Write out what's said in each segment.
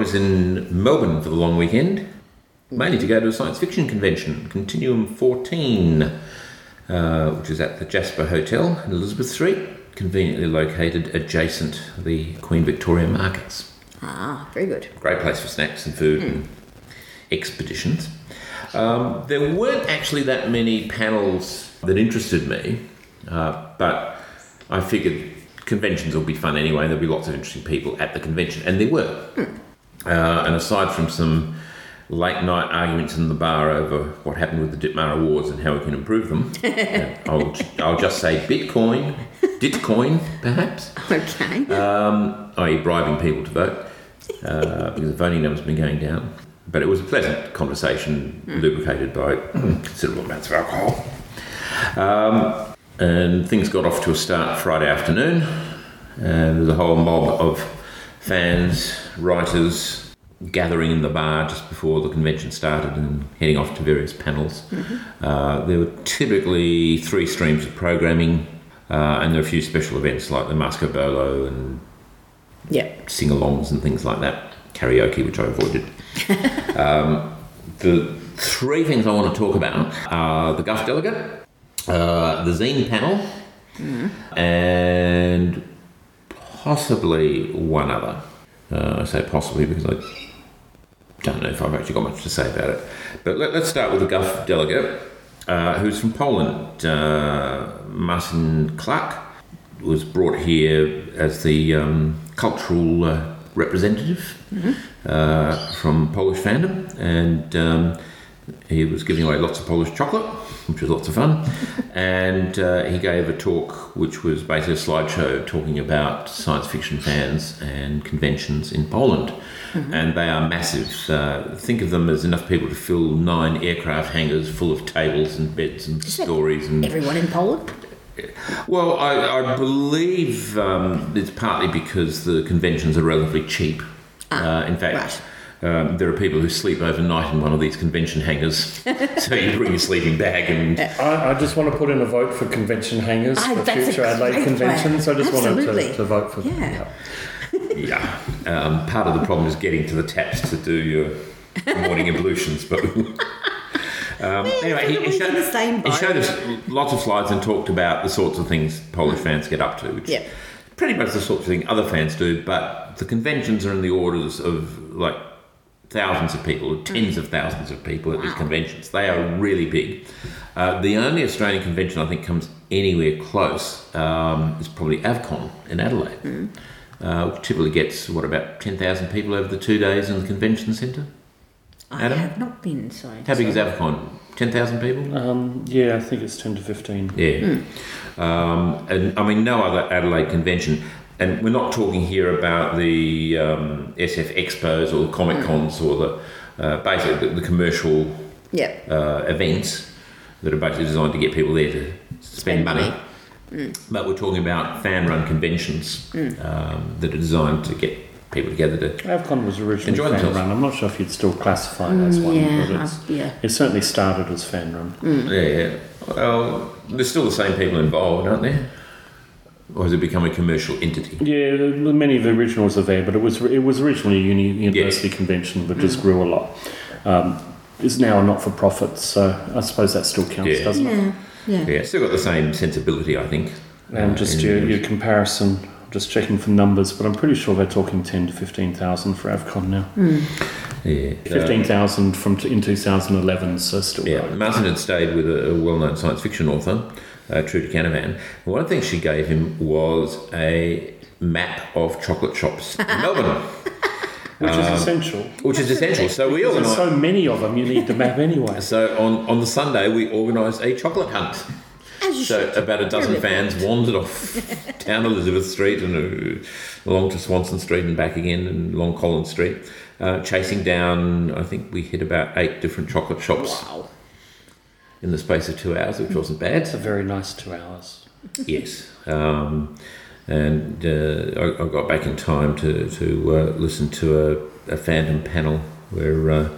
was in Melbourne for the long weekend, mainly to go to a science fiction convention, Continuum 14, uh, which is at the Jasper Hotel in Elizabeth Street, conveniently located adjacent the Queen Victoria Markets. Ah, very good. Great place for snacks and food and expeditions. Um, there weren't actually that many panels that interested me, uh, but I figured conventions will be fun anyway. And there'll be lots of interesting people at the convention, and there were. Uh, and aside from some late night arguments in the bar over what happened with the Ditmar Awards and how we can improve them, uh, I'll, I'll just say Bitcoin, Ditcoin, perhaps Okay. um, i.e., bribing people to vote, uh, because the voting numbers have been going down. But it was a pleasant conversation, lubricated by considerable amounts of alcohol. Um, and things got off to a start Friday afternoon, and there was a whole mob of fans, writers gathering in the bar just before the convention started and heading off to various panels. Uh, there were typically three streams of programming, uh, and there were a few special events like the Masco Bolo and sing alongs and things like that, karaoke, which I avoided. um, the three things I want to talk about are the Guff Delegate, uh, the Zine panel, and possibly one other. Uh, I say possibly because I don't know if I've actually got much to say about it. But let, us start with the Guff delegate, uh, who's from Poland. Uh, Marcin Kłak was brought here as the um, cultural uh, representative uh, from Polish fandom, and um, he was giving away lots of Polish chocolate, which was lots of fun. and uh, he gave a talk, which was basically a slideshow talking about science fiction fans and conventions in Poland. And they are massive. Uh, think of them as enough people to fill nine aircraft hangars full of tables and beds and that stories and Everyone in Poland? well, I, I believe um, it's partly because the conventions are relatively cheap. uh, in fact, um, there are people who sleep overnight in one of these convention hangars. so you bring your sleeping bag and I, I just want to put in a vote for convention hangars Ah, for future Adelaide conventions. plan. I just wanted Absolutely. to, to vote for Yeah. them. yeah, um, part of the problem is getting to the taps to do your morning ablutions. But um, anyway, he, he showed, the same he showed us lots of slides and talked about the sorts of things Polish fans get up to, which Yeah. pretty much the sort of thing other fans do, but the conventions are in the orders of like thousands of people, or tens of thousands of people at these conventions. They are really big. Uh, the only Australian convention I think comes anywhere close um, is probably Avcon in Adelaide, uh, which typically gets what about ten thousand people over the two days in the convention centre. I Adam? have not been, sorry. How big is Avcon? Ten thousand people. Um, yeah, I think it's 10 to 15. Yeah. Um, and I mean, no other Adelaide convention. And we're not talking here about the um, SF Expos or the Comic Cons or the uh, basically the, the commercial Yep. uh, events that are basically designed to get people there to spend Spend money. money. But we're talking about fan run conventions um, that are designed to get people together to. Avcon was originally fan themselves. run. I'm not sure if you'd still classify it as one, yeah, but it's, I've- yeah. it certainly started as fan run. Yeah. Well, there's still the same people involved, aren't there? Or has it become a commercial entity? Yeah, many of the originals are there, but it was it was originally a uni, university convention, but just grew a lot. Um, it's now a not for profit, so I suppose that still counts, Yeah. doesn't it? Yeah. Yeah. Yeah, still got the same sensibility, I think. And Uh, just in- your, your comparison, just checking for numbers, but I'm pretty sure they're talking 10 to 15,000 for Avcon now. yeah. 15,000 from t- in 2011, so still Yeah, growing. Martin had stayed with a, a well-known science fiction author, uh, Trudi Canavan. One of the things she gave him was a map of chocolate shops in Melbourne, Which Um, is essential. which is essential. So we There's organised. so many of them, you need the map anyway. So on, on the Sunday we organised a chocolate hunt. As you So should. about a dozen Very fans wandered off down Elizabeth Street and uh, along to Swanston Street and back again and along Collins Street, uh, chasing down. I think we hit about eight different chocolate shops Wow. In the space of two hours, which wasn't bad. It's a very nice two hours. yes. Um, and uh, I, I got back in time to, to uh, listen to a, a fandom panel where uh,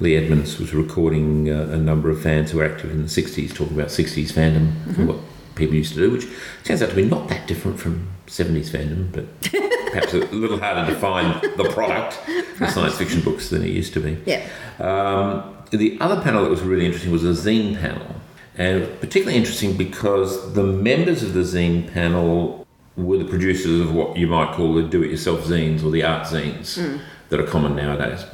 Leigh Edmonds was recording uh, a number of fans who were active in the 60s, talking about 60s fandom and what people used to do, which turns out to be not that different from 70s fandom, but perhaps a little harder to find the product for science fiction books than it used to be. Yeah. Um, the other panel that was really interesting was a zine panel, and particularly interesting because the members of the zine panel were the producers of what you might call the do-it-yourself zines or the art zines that are common nowadays.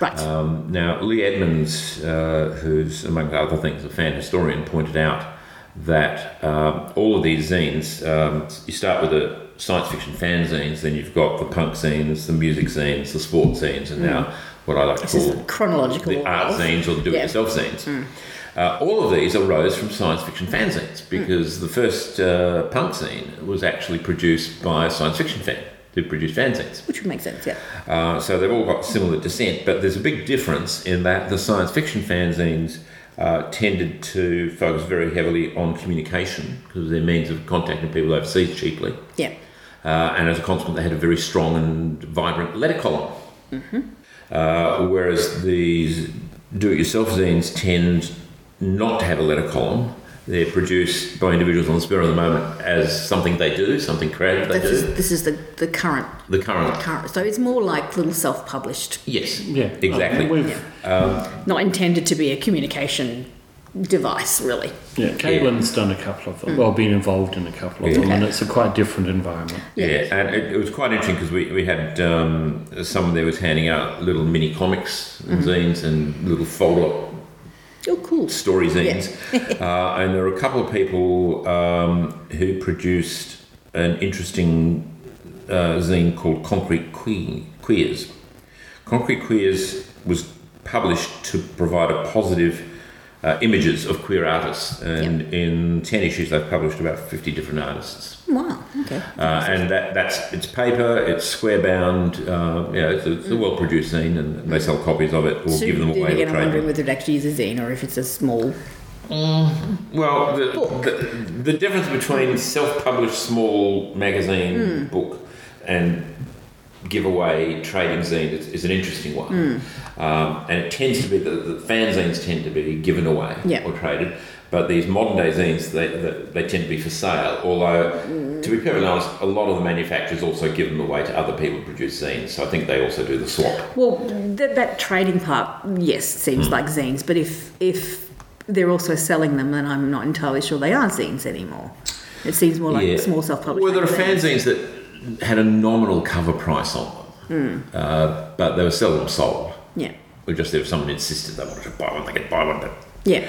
Right. Um, now, Leigh Edmonds, uh, who's among other things a fan historian, pointed out that um, all of these zines, um, you start with the science fiction fanzines, then you've got the punk zines, the music zines, the sport zines, and now what I like to this is call chronological. the art zines or the do-it-yourself zines. Uh, all of these arose from science fiction fanzines because the first uh, punk zine was actually produced by a science fiction fan who produced fanzines. Which would make sense, yeah. Uh, so they've all got similar descent, but there's a big difference in that the science fiction fanzines uh, tended to focus very heavily on communication because their means of contacting people overseas cheaply. Yeah. Uh, and as a consequence, they had a very strong and vibrant letter column. Uh, whereas these do-it-yourself zines tend not to have a letter column. They're produced by individuals on the spur of the moment as something they do, something creative they This is, do. this is the, the current The current, current. So it's more like little self-published, yes, Yeah, exactly. Uh, we've, not intended to be a communication device, really. yeah, Caitlin's done a couple of them. Well, been involved in a couple of them, Okay. and it's a quite different environment. Yeah, and it, it was quite interesting because we, we had um, someone there was handing out little mini comics and zines and little fold-up Oh, cool. story zines. uh, and there were a couple of people um, who produced an interesting uh, zine called Concrete Que- Queers. Concrete Queers was published to provide a positive uh, images of queer artists, and in ten issues they've published about fifty different artists. Wow. Okay. Uh, and that, that's it's paper, it's square bound, uh, yeah, it's a, it's a well produced zine, and they sell copies of it or So give them away again, I'm wondering whether it actually is a zine or if it's a small. Well, the, the, the difference between self published small magazine book and giveaway trading zine is, is an interesting one. Um, and it tends to be the, the fanzines tend to be given away Yeah. or traded. But these modern day zines, they, they, they tend to be for sale. Although, to be perfectly honest, a lot of the manufacturers also give them away to other people who produce zines. So I think they also do the swap. Well, that, that trading part, yes, seems Hmm. like zines. But if if they're also selling them, then I'm not entirely sure they are zines anymore. It seems more like small self-published. Well, there are fanzines that had a nominal cover price on them, uh, but they were seldom sold. Yeah. Or just if someone insisted they wanted to buy one, they could buy one. But Yeah.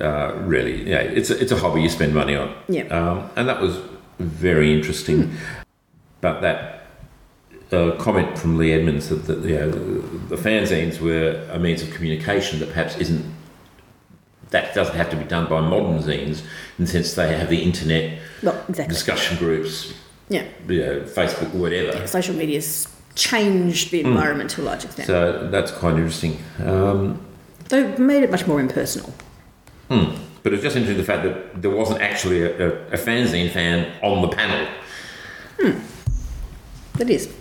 uh, really, yeah, it's a, it's a hobby you spend money on. Yeah. Um, and that was very interesting. But that uh, comment from Leigh Edmonds that, that you know, the, the fanzines were a means of communication that perhaps isn't. That doesn't have to be done by modern zines, in the sense they have the internet, Well, exactly. discussion groups, Yeah. you know, Facebook, whatever. Social media's changed the environment to a large extent. Hmm. So that's quite interesting. Um, Though it made it much more impersonal. hmm. But it's just interesting the fact that there wasn't actually a, a, a fanzine fan on the panel. Hmm. That is.